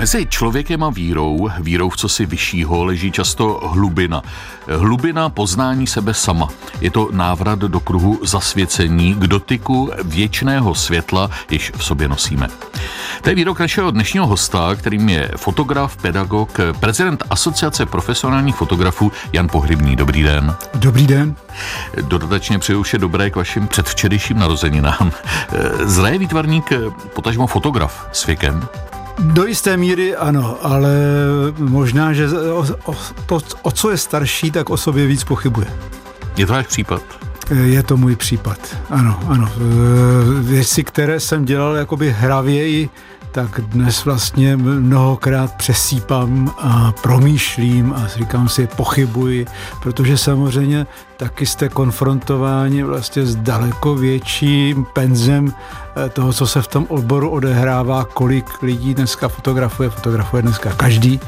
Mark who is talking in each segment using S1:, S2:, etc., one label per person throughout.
S1: Mezi člověkem a vírou, vírou v cosi vyššího, leží často hlubina. Hlubina poznání sebe sama. Je to návrat do kruhu zasvěcení k dotyku věčného světla, již v sobě nosíme. To je výrok našeho dnešního hosta, kterým je fotograf, pedagog, prezident Asociace profesionálních fotografů Jan Pohrybný. Dobrý den.
S2: Dobrý den.
S1: Dodatečně přeju vše dobré k vašim předvčerejším narozeninám. Zraje výtvarník, potažmo fotograf s věkem?
S2: Do jisté míry ano, ale možná, že o, o, to, o co je starší, tak o sobě víc pochybuje.
S1: Je to váš případ?
S2: Je to můj případ, ano, ano. Věci, které jsem dělal jakoby hravěji, tak dnes vlastně mnohokrát přesípám a promýšlím a říkám si, pochybuji, protože samozřejmě taky jste konfrontováni vlastně s daleko větším penzem eh, toho, co se v tom odboru odehrává, kolik lidí dneska fotografuje, fotografuje dneska každý.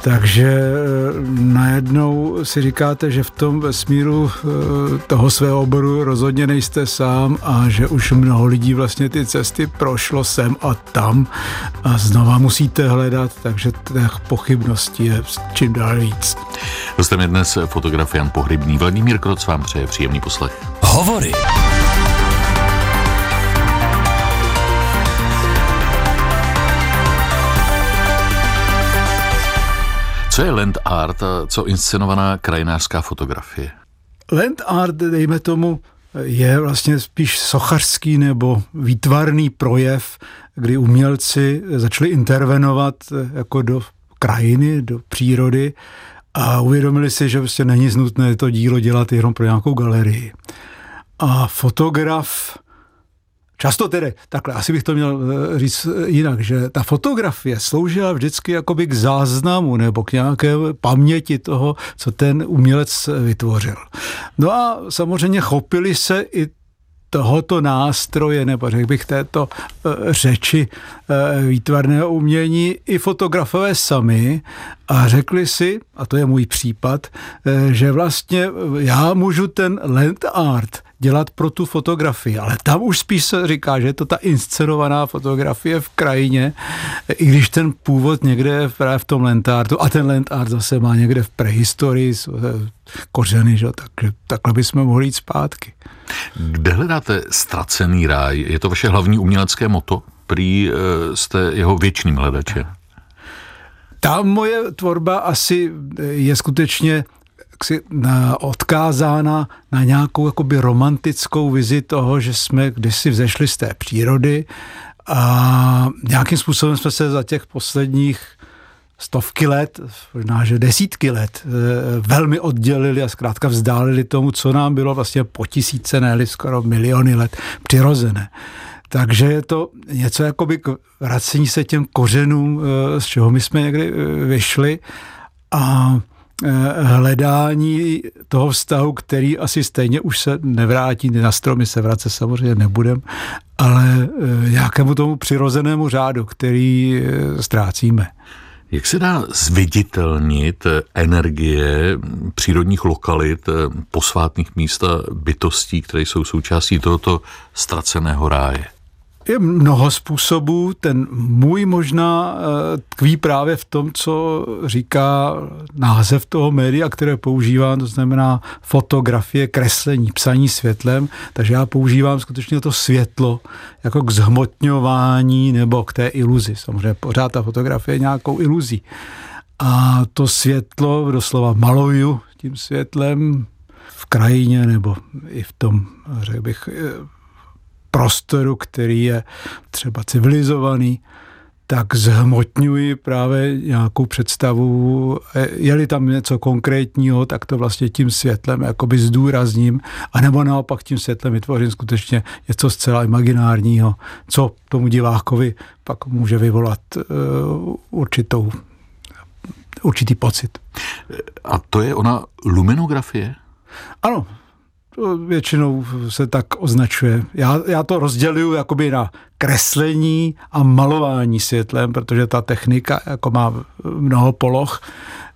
S2: Takže eh, najednou si říkáte, že v tom vesmíru eh, toho svého oboru rozhodně nejste sám a že už mnoho lidí vlastně ty cesty prošlo sem a tam a znova musíte hledat, takže těch pochybností je čím dál víc.
S1: Hostem je dnes fotograf Jan Pohrybný. Vladimír Kroc vám přeje příjemný poslech.
S3: Hovory.
S1: Co je land art a co inscenovaná krajinářská fotografie?
S2: Land art, dejme tomu, je vlastně spíš sochařský nebo výtvarný projev, kdy umělci začali intervenovat jako do krajiny, do přírody a uvědomili si, že prostě není nutné to dílo dělat jenom pro nějakou galerii. A fotograf Často tedy, takhle, asi bych to měl eh, říct eh, jinak, že ta fotografie sloužila vždycky jakoby k záznamu nebo k nějaké paměti toho, co ten umělec vytvořil. No a samozřejmě chopili se i tohoto nástroje, nebo řekl bych této eh, řeči výtvarného umění i fotografové sami a řekli si, a to je můj případ, že vlastně já můžu ten land art dělat pro tu fotografii, ale tam už spíš se říká, že je to ta inscenovaná fotografie v krajině, i když ten původ někde je právě v tom lentártu a ten lentart zase má někde v prehistorii kořeny, že? Takže takhle bychom mohli jít zpátky.
S1: Kde hledáte ztracený ráj? Je to vaše hlavní umělecké moto? Prý eh, jste jeho věčným hledačem.
S2: Ta moje tvorba asi je skutečně jaksi odkázána na nějakou jakoby romantickou vizi toho, že jsme kdysi vzešli z té přírody a nějakým způsobem jsme se za těch posledních stovky let, možná, že desítky let, eh, velmi oddělili a zkrátka vzdálili tomu, co nám bylo vlastně po tisíce, ne skoro miliony let přirozené. Takže je to něco jakoby k vracení se těm kořenům, eh, z čeho my jsme někdy eh, vyšli a hledání toho vztahu, který asi stejně už se nevrátí, na stromy se vracet samozřejmě nebudem, ale eh, nějakému tomu přirozenému řádu, který eh, ztrácíme.
S1: Jak se dá zviditelnit energie přírodních lokalit, posvátných míst a bytostí, které jsou součástí tohoto ztraceného ráje?
S2: Je mnoho způsobů, ten můj možná eh, tkví právě v tom, co říká název toho média, které používám, to znamená fotografie, kreslení, psaní světlem, takže já používám skutečně to světlo jako k zhmotňování nebo k té iluzi. Samozřejmě pořád ta fotografie je nějakou iluzí. A to světlo doslova maluju tím světlem v krajině nebo i v tom, řekl bych, eh, prostoru, který je třeba civilizovaný, tak zhmotňuji právě nějakou představu, je-li tam něco konkrétního, tak to vlastně tím světlem jakoby zdůrazním, anebo naopak tím světlem vytvořím skutečně něco zcela imaginárního, co tomu divákovi pak může vyvolat uh, určitou, určitý pocit.
S1: A to je ona luminografie?
S2: Ano, většinou se tak označuje. Já, já to rozděluju jakoby na kreslení a malování světlem, protože ta technika jako má mnoho poloh.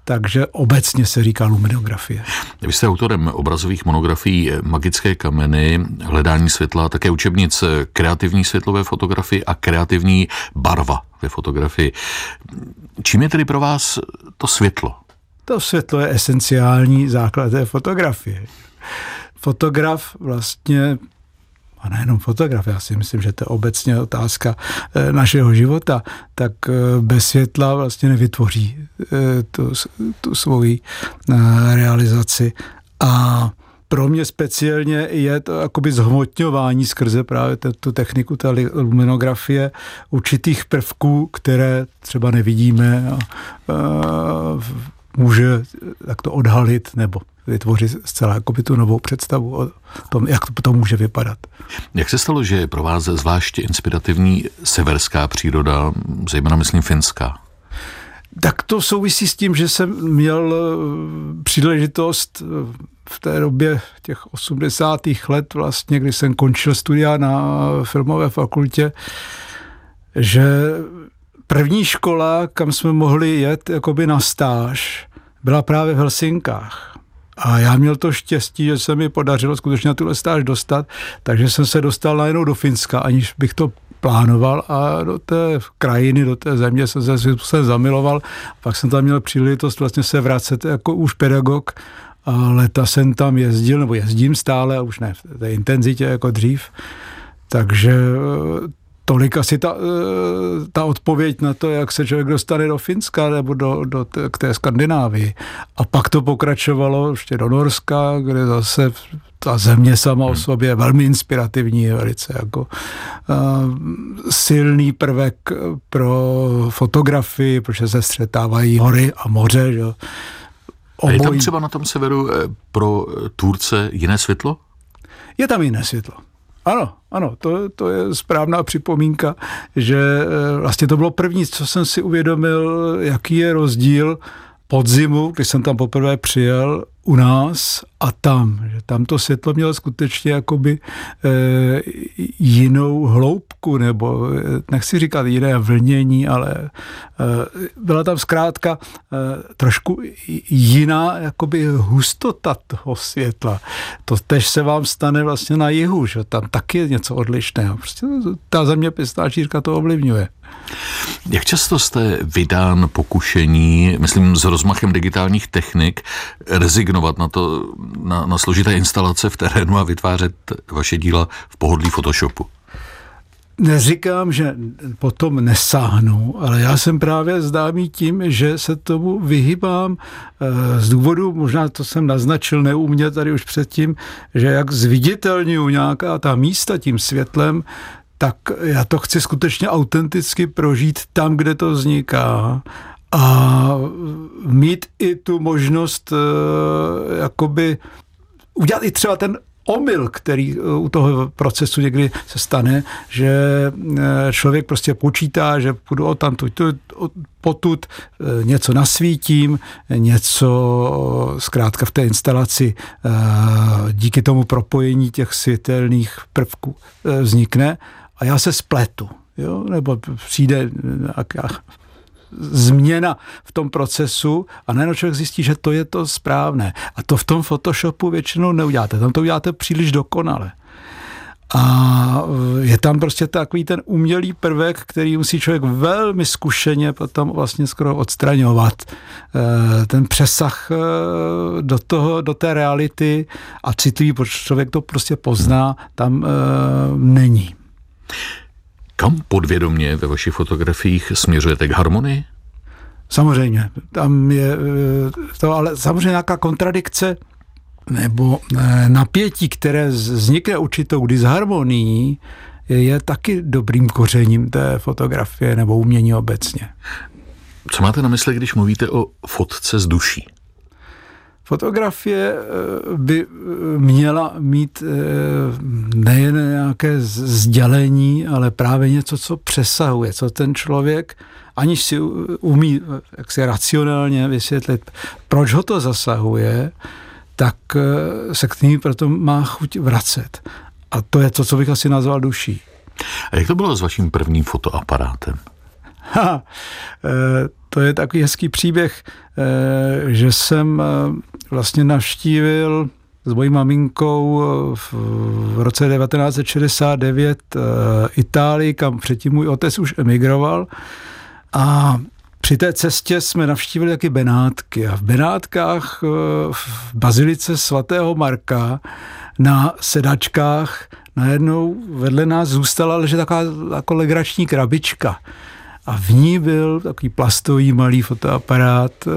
S2: takže obecně se říká luminografie.
S1: Vy jste autorem obrazových monografií Magické kameny, Hledání světla, také učebnic kreativní světlové fotografii a kreativní barva ve fotografii. Čím je tedy pro vás to světlo?
S2: To světlo je esenciální základ té fotografie. Fotograf vlastně a nejenom fotograf, já si myslím, že to je obecně otázka eh, našeho života, tak eh, bez světla vlastně nevytvoří eh, tu, tu svoji realizaci. A pro mě speciálně je to jakoby zhmotňování skrze právě tu techniku té luminografie určitých prvků, které třeba nevidíme a, a může takto odhalit nebo vytvořit zcela jakoby tu novou představu o tom, jak to, to může vypadat.
S1: Jak se stalo, že je pro vás zvláště inspirativní severská příroda, zejména myslím finská?
S2: Tak to souvisí s tím, že jsem měl eh, příležitost eh, v té době těch 80. let vlastně, kdy jsem končil studia na filmové fakultě, že první škola, kam jsme mohli jet jakoby na stáž, byla právě v Helsinkách. A já měl to štěstí, že se mi podařilo skutečně na tuhle stáž dostat, takže jsem se dostal najednou do Finska, aniž bych to plánoval a do té krajiny, do té země jsem se způsobem zamiloval. Pak jsem tam měl příležitost vlastně se vracet jako už pedagog a leta jsem tam jezdil, nebo jezdím stále, už ne v té intenzitě jako dřív. Takže tolik asi ta, eh, ta odpověď na to, jak se člověk dostane do Finska nebo do, do té, k té Skandinávii. A pak to pokračovalo ještě do Norska, kde zase ta země sama o hmm. sobě je velmi inspirativní, velice jako uh, silný prvek pro fotografii, protože se střetávají hory a moře. Že?
S1: A je tam třeba na tom severu eh, pro Turce jiné světlo?
S2: Je tam jiné světlo. Ano, ano, to, to je správná připomínka, že eh, vlastně to bylo první, co jsem si uvědomil, jaký je rozdíl podzimu, když jsem tam poprvé přijel u nás a tam. Že tam to světlo mělo skutečně jakoby e, jinou hloubku, nebo e, nechci říkat jiné vlnění, ale e, byla tam zkrátka e, trošku jiná jakoby hustota toho světla. To tež se vám stane vlastně na jihu, že tam taky je něco odlišného. Prostě ta zeměpisná šířka to ovlivňuje.
S1: Jak často jste vydán pokušení, myslím s rozmachem digitálních technik, rezignovat na to, na, na složité instalace v terénu a vytvářet vaše díla v pohodlí Photoshopu?
S2: Neříkám, že potom nesáhnu, ale já jsem právě zdámý tím, že se tomu vyhybám eh, z důvodu, možná to jsem naznačil neumě tady už předtím, že jak zviditelňuju nějaká ta místa tím světlem, tak já to chci skutečně autenticky prožít tam, kde to vzniká a mít i tu možnost uh, jakoby udělat i třeba ten omyl, který eh, u toho procesu někdy se stane, že eh, člověk prostě počítá, že půjdu o tam potud, něco nasvítím, něco zkrátka v té instalaci díky tomu propojení těch světelných prvků vznikne a já se spletu, jo? nebo přijde nějaká změna v tom procesu a najednou člověk zjistí, že to je to správné. A to v tom Photoshopu většinou neuděláte. Tam to uděláte příliš dokonale. A je tam prostě takový ten umělý prvek, který musí člověk velmi zkušeně potom vlastně skoro odstraňovat. Eh, ten přesah eh, do, toho, do té reality a citlivý, protože člověk to prostě pozná, tam eh, není.
S1: Kam podvědomě ve vašich fotografiích směřujete k harmonii?
S2: Samozřejmě, tam je eh, to, ale samozřejmě nějaká kontradikce nebo eh, napětí, které vznikne určitou disharmonií, je taky dobrým kořením té fotografie nebo umění obecně.
S1: Co máte na mysli, když mluvíte o fotce z duší?
S2: Fotografie eh, by eh, měla mít eh, nejen nějaké sdělení, ale právě něco, co přesahuje, co ten člověk, aniž si umí jak si racionálně vysvětlit, proč ho to zasahuje, tak se k ní proto má chuť vracet. A to je to, co bych asi nazval duší.
S1: A jak to bylo s vaším prvním fotoaparátem?
S2: Ha, to je takový hezký příběh, že jsem vlastně navštívil s mojí maminkou v roce 1969 Itálii, kam předtím můj otec už emigroval. A při té cestě jsme navštívili taky Benátky a v Benátkách v bazilice svatého Marka na sedačkách najednou vedle nás zůstala ležet taková jako legrační krabička. A v ní byl takový plastový malý fotoaparát eh,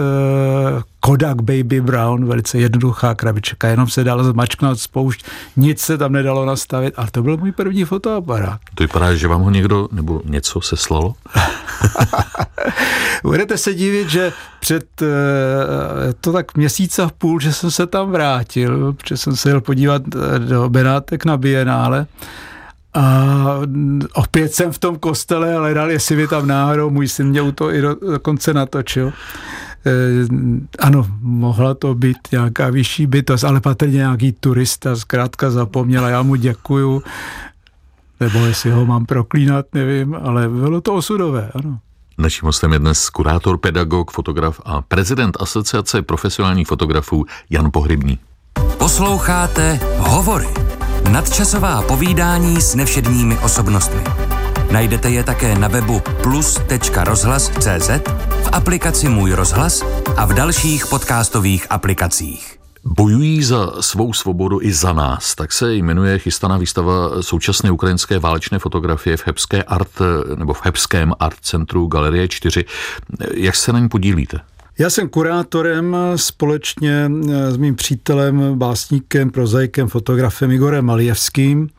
S2: Kodak Baby Brown, velice jednoduchá krabička, jenom se dalo zmačknout spoušť, nic se tam nedalo nastavit, ale to byl můj první fotoaparát.
S1: To vypadá, že vám ho někdo nebo něco seslalo?
S2: Budete se divit, že před eh, to tak měsíc a půl, že jsem se tam vrátil, protože jsem se jel podívat eh, do Benátek na Bienále a opět jsem v tom kostele ale hledal, jestli by tam náhodou můj syn mě to i do, dokonce natočil. E, ano, mohla to být nějaká vyšší bytost, ale patrně nějaký turista zkrátka zapomněl a já mu děkuju. Nebo jestli ho mám proklínat, nevím, ale bylo to osudové, ano.
S1: Naším hostem je dnes kurátor, pedagog, fotograf a prezident Asociace profesionálních fotografů Jan Pohrybný.
S3: Posloucháte Hovory Nadčasová povídání s nevšedními osobnostmi. Najdete je také na webu plus.rozhlas.cz, v aplikaci Můj rozhlas a v dalších podcastových aplikacích.
S1: Bojují za svou svobodu i za nás, tak se jmenuje chystaná výstava současné ukrajinské válečné fotografie v Hebské art, nebo v Hebském art centru Galerie 4. Jak se na ní podílíte?
S2: Já jsem kurátorem společně eh, s mým přítelem, básníkem, prozaikem, fotografem Igorem Malijevským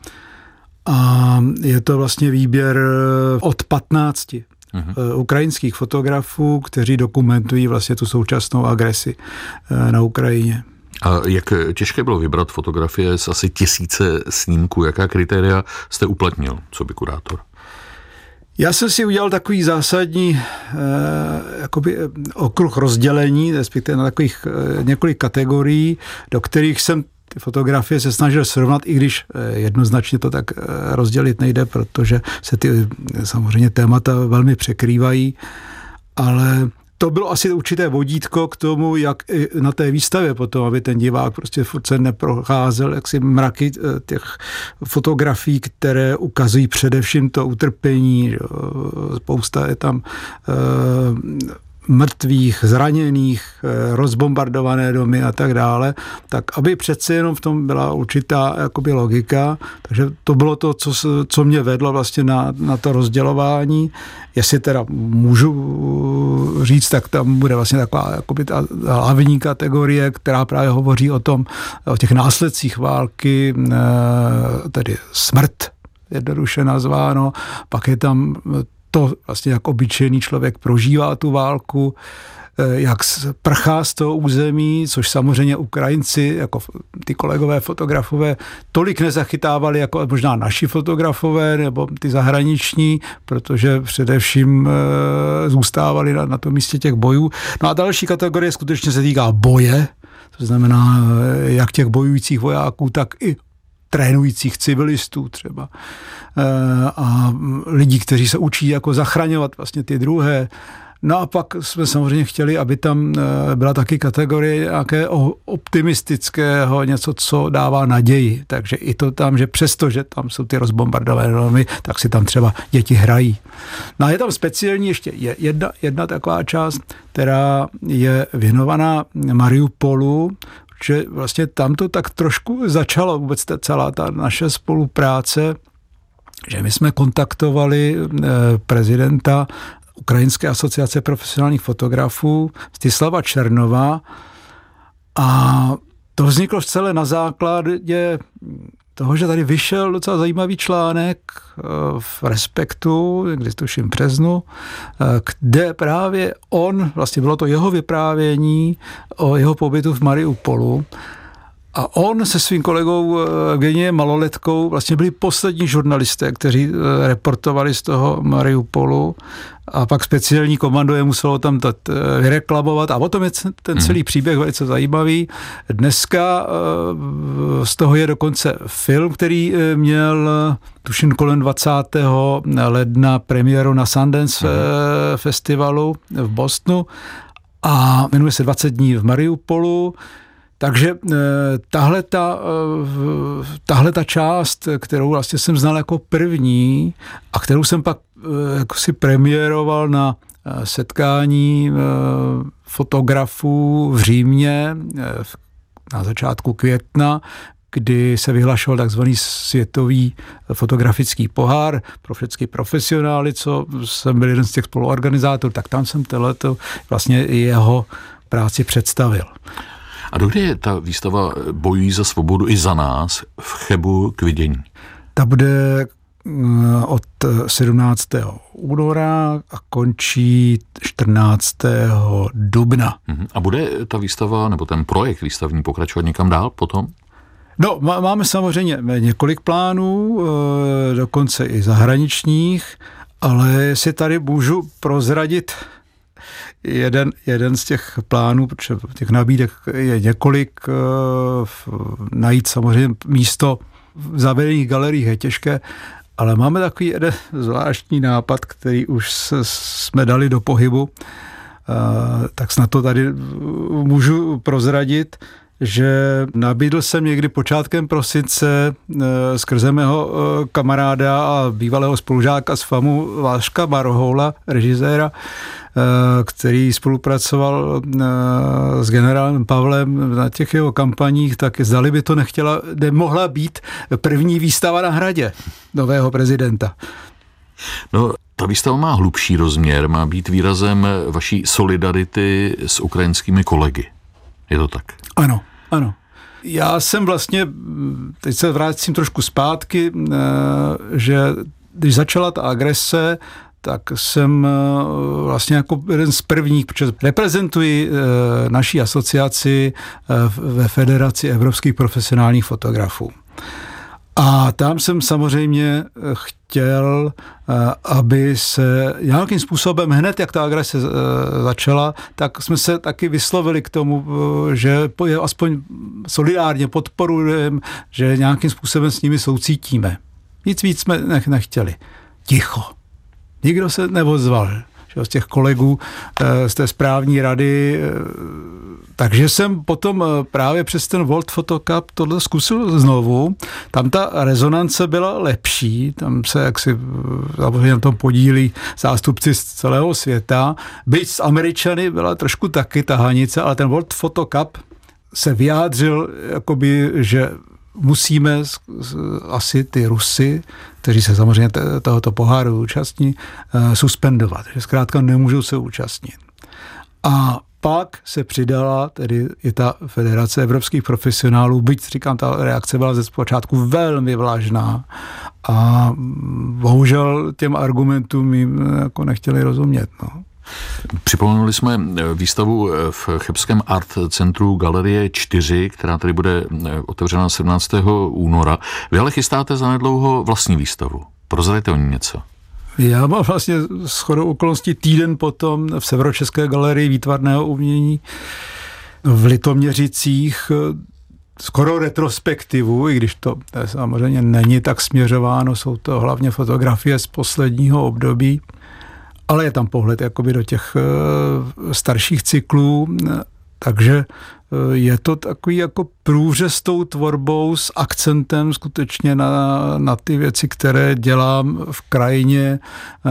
S2: a je to vlastně výběr eh, od 15 uh-huh. Mhm. Eh, ukrajinských fotografů, kteří dokumentují vlastně tu současnou agresi na Ukrajině.
S1: A jak těžké bylo vybrat fotografie z asi tisíce snímků? Jaká kritéria jste uplatnil, co by kurátor?
S2: Já jsem si udělal takový zásadní eh, jakoby eh, okruh rozdělení, respektive na takových eh, několik kategorií, do kterých jsem ty fotografie se snažil srovnat, i když eh, jednoznačně to tak eh, rozdělit nejde, protože se ty samozřejmě témata velmi překrývají, ale to bylo asi určité vodítko k tomu, jak na té výstavě potom, aby ten divák prostě furt se neprocházel jaksi mraky eh, těch fotografií, které ukazují především to utrpení. Spousta je tam mrtvých, zraněných, eh, rozbombardované domy a tak dále, tak aby přece jenom v tom byla určitá jakoby logika, takže to bylo to, co, co mě vedlo vlastně na, na to rozdělování. Jestli teda můžu říct, tak tam bude vlastně taková jakoby ta hlavní kategorie, která právě hovoří o tom, o těch následcích války, eh, tedy smrt, jednoduše nazváno, pak je tam to vlastně jak obyčejný člověk prožívá tu válku, eh, jak prchá z toho území, což samozřejmě Ukrajinci, jako ty kolegové fotografové, tolik nezachytávali jako možná naši fotografové nebo ty zahraniční, protože především eh, zůstávali na, na tom místě těch bojů. No a další kategorie skutečně se týká boje, to znamená eh, jak těch bojujících vojáků, tak i trénujících civilistů třeba eh, a lidí, kteří se učí jako zachraňovat vlastně ty druhé. No a pak jsme samozřejmě chtěli, aby tam eh, byla taky kategorie nějaké optimistického, něco, co dává naději. Takže i to tam, že přesto, že tam jsou ty rozbombardované domy, tak si tam třeba děti hrají. No a je tam speciální ještě jedna, jedna taková část, která je věnovaná Mariupolu, že vlastně tam to tak trošku začalo vůbec ta, celá ta naše spolupráce, že my jsme kontaktovali eh, prezidenta Ukrajinské asociace profesionálních fotografů Stislava Černova a to vzniklo v celé na základě toho, že tady vyšel docela zajímavý článek eh, v Respektu, když tuším březnu, eh, kde právě on, vlastně bylo to jeho vyprávění o jeho pobytu v Mariupolu A on se svým kolegou Evgeniem Maloletkou vlastně byli poslední žurnalisté, kteří reportovali z toho Mariupolu a pak speciální komando je muselo tam eh, vyreklamovat a o tom je ten mhm. celý příběh velice zajímavý. Dneska eh, z toho je dokonce film, který eh, měl tuším kolem 20. ledna premiéru na Sundance mm. festivalu v Bostonu a jmenuje se 20 dní v Mariupolu. Takže tahle ta, tahle ta část, kterou vlastně jsem znal jako první a kterou jsem pak Eh, jako si premiéroval na eh, setkání eh, fotografů v Římě na začátku května, kdy se vyhlašoval takzvaný světový fotografický pohár pro všechny profesionály, co jsem byl jeden z těch spoluorganizátorů, tak tam jsem tohleto vlastně jeho práci představil.
S1: A dokdy je ta výstava Bojují za svobodu i za nás v Chebu k vidění?
S2: Ta bude Eh, od 17. února a končí 14. dubna.
S1: Mhm. A bude ta výstava nebo ten projekt výstavní pokračovat někam dál potom?
S2: No, máme samozřejmě několik plánů, eh, dokonce i zahraničních, ale si tady můžu prozradit jeden, jeden z těch plánů, protože těch nabídek je několik, eh, najít samozřejmě místo v zavedených galeriích je těžké, ale máme takový jeden zvláštní nápad, který už se, jsme dali do pohybu, tak snad to tady můžu prozradit, že nabídl jsem někdy počátkem prosince e, skrze mého e, kamaráda a bývalého spolužáka z FAMu Váška Barohoula, režiséra, Eh, který spolupracoval s generálem Pavlem na těch jeho kampaních, tak zdali by to nechtěla, nemohla být první výstava na hradě nového prezidenta.
S1: No, ta výstava má hlubší rozměr, má být výrazem vaší solidarity s ukrajinskými kolegy. Je to tak?
S2: Ano, ano. Já jsem vlastně, teď se vrátím trošku zpátky, eh, že když začala ta agrese, tak jsem eh, vlastně jako jeden z prvních, protože reprezentuji eh, naší asociaci ve Federaci evropských profesionálních fotografů. A tam jsem samozřejmě chtěl, aby se nějakým způsobem, hned jak ta agrese začala, tak jsme se taky vyslovili k tomu, že aspoň solidárně podporujeme, že nějakým způsobem s nimi soucítíme. Nic víc jsme nechtěli. Ticho Nikdo se nevozval z těch kolegů eh, z té správní rady. Eh, takže jsem potom eh, právě přes ten World Photo Cup tohle zkusil znovu. Tam ta rezonance byla lepší, tam se jaksi samozřejmě na tom podílí zástupci z celého světa. Byť s Američany byla trošku taky tahanice, ale ten World Photo Cup se vyjádřil, jakoby, že musíme asi ty Rusy, kteří se samozřejmě tohoto poháru účastní, eh, suspendovat. Že zkrátka nemůžou se účastnit. A pak se přidala tedy i ta Federace evropských profesionálů, byť říkám, ta reakce byla ze zpočátku velmi vlažná a bohužel těm argumentům jim jako nechtěli rozumět. No.
S1: Připomenuli jsme eh, výstavu eh, v Chebském art centru Galerie 4, která tady bude eh, otevřena 17. února. Vy ale chystáte zanedlouho vlastní výstavu. Prozradíte o ní něco?
S2: Já mám vlastně shodou okolností týden potom v Severočeské galerii výtvarného umění v Litoměřicích skoro retrospektivu, i když to samozřejmě není tak směřováno, jsou to hlavně fotografie z posledního období ale je tam pohled jakoby do těch eh, starších cyklů, takže eh, je to takový jako průřez tou tvorbou s akcentem skutečně na, na ty věci, které dělám v krajině, eh,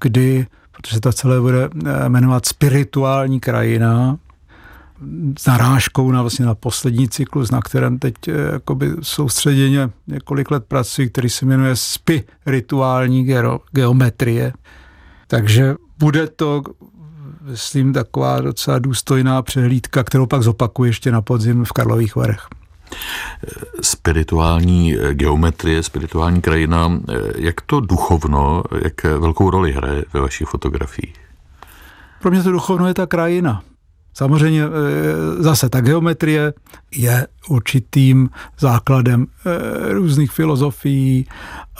S2: kdy, protože to celé bude jmenovat spirituální krajina, s narážkou na, vlastně na poslední cyklus, na kterém teď jakoby soustředěně několik let pracuji, který se jmenuje spirituální geometrie. Takže bude to, myslím, taková docela důstojná přehlídka, kterou pak zopakuju ještě na podzim v Karlových Varech.
S1: Spirituální geometrie, spirituální krajina, jak to duchovno, jak velkou roli hraje ve vašich fotografiích?
S2: Pro mě to duchovno je ta krajina. Samozřejmě zase ta geometrie je určitým základem různých filozofií.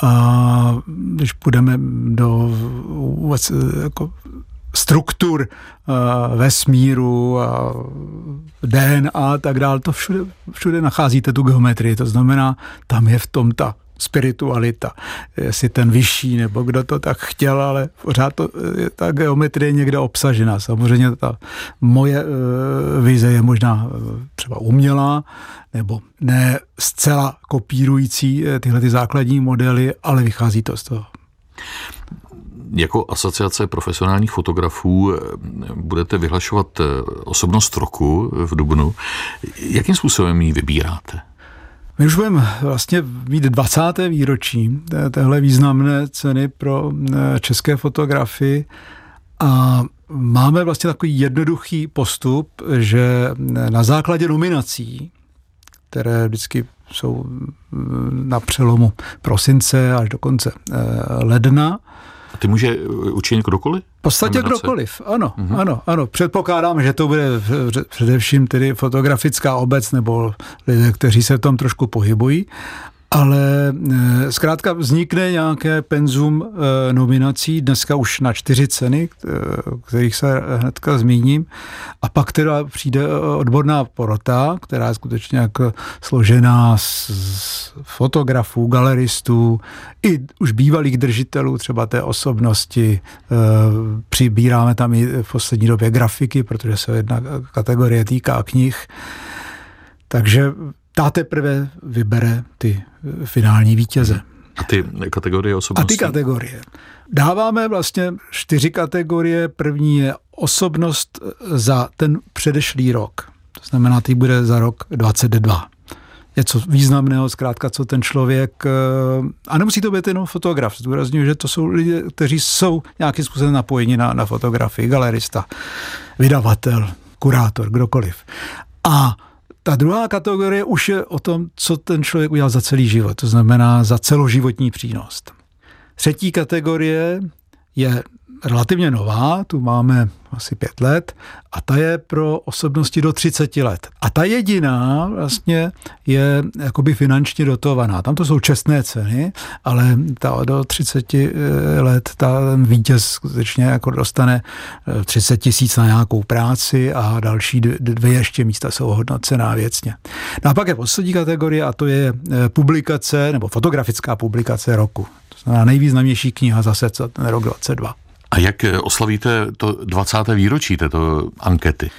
S2: A když půjdeme do vůbec jako struktur vesmíru a DNA a tak dále, to všude, všude nacházíte tu geometrii, to znamená, tam je v tom ta spiritualita, jestli ten vyšší nebo kdo to tak chtěl, ale pořád to, ta geometrie je někde obsažená. Samozřejmě ta moje uh, vize je možná uh, třeba umělá, nebo ne zcela kopírující tyhle ty základní modely, ale vychází to z toho
S1: jako asociace profesionálních fotografů eh, budete vyhlašovat eh, osobnost roku v Dubnu. Jakým způsobem ji vybíráte?
S2: My už budeme vlastně mít 20. výročí téhle významné ceny pro eh, české fotografii a máme vlastně takový jednoduchý postup, že na základě nominací, které vždycky jsou mm, na přelomu prosince až do konce ledna,
S1: a ty může učinit kdokoliv?
S2: V podstatě nominace? kdokoliv, ano, mm-hmm. ano, ano. Předpokládám, že to bude především tedy fotografická obec nebo lidé, kteří se v tom trošku pohybují, ale eh, zkrátka vznikne nějaké penzum eh, nominací, dneska už na čtyři ceny, eh, kterých se hnedka zmíním, a pak teda přijde odborná porota, která je skutečně jako složená z, fotografů, galeristů, i už bývalých držitelů třeba té osobnosti. Přibíráme tam i v poslední době grafiky, protože se jedna kategorie týká knih. Takže ta teprve vybere ty eh, finální vítěze.
S1: A ty kategorie osobnosti?
S2: A ty kategorie. Dáváme vlastně čtyři kategorie. První je osobnost eh, za ten předešlý rok. To znamená, ty bude za rok 22. Něco významného, zkrátka, co ten člověk, eh, a nemusí to být jenom fotograf, zdůraznuju, že to jsou lidé, kteří jsou nějakým způsobem napojeni na, na fotografii, galerista, vydavatel, kurátor, kdokoliv. A ta druhá kategorie už je o tom, co ten člověk udělal za celý život, to znamená za celoživotní přínos. Třetí kategorie je relativně nová, tu máme asi pět let, a ta je pro osobnosti do 30 let. A ta jediná vlastně je jakoby finančně dotovaná. Tam to jsou čestné ceny, ale ta do 30 eh, let, ta vítěz skutečně jako dostane 30 eh, tisíc na nějakou práci a další dvě ještě místa jsou hodnocená věcně. No a pak je poslední kategorie a to je eh, publikace nebo fotografická publikace roku. To znamená nejvýznamnější kniha zase ten rok 22.
S1: A jak oslavíte to 20. výročí této ankety?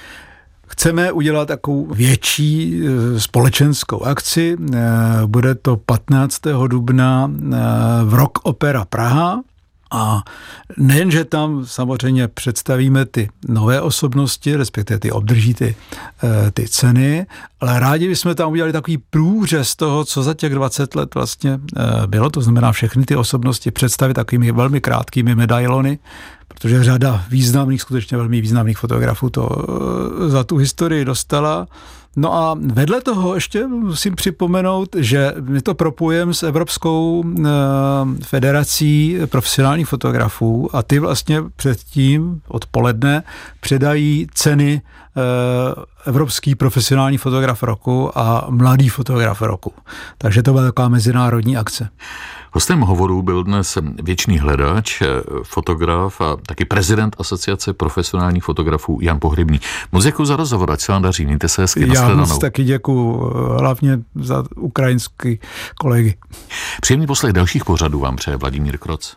S2: Chceme udělat takovou větší e, společenskou akci. E, bude to 15. dubna v Rock Opera Praha a nejenže tam samozřejmě představíme ty nové osobnosti, respektive ty obdrží ty, eh, ty ceny, ale rádi bychom tam udělali takový průřez toho, co za těch 20 let vlastně eh, bylo, to znamená všechny ty osobnosti představit takovými velmi krátkými medailony, protože řada významných, skutečně velmi významných fotografů to eh, za tu historii dostala. No a vedle toho ještě musím připomenout, že my to propujeme s Evropskou eh, federací profesionálních fotografů a ty vlastně předtím odpoledne předají ceny eh, Evropský profesionální fotograf roku a mladý fotograf roku. Takže to byla taková mezinárodní akce.
S1: Hostem hovoru byl dnes věčný hledač, fotograf a taky prezident Asociace profesionálních fotografů Jan Pohrybný. Moc děkuji za rozhovor, ať se vám daří, mějte se hezky.
S2: Já moc taky děkuji, hlavně za ukrajinský kolegy.
S1: Příjemný poslech dalších pořadů vám přeje Vladimír Kroc.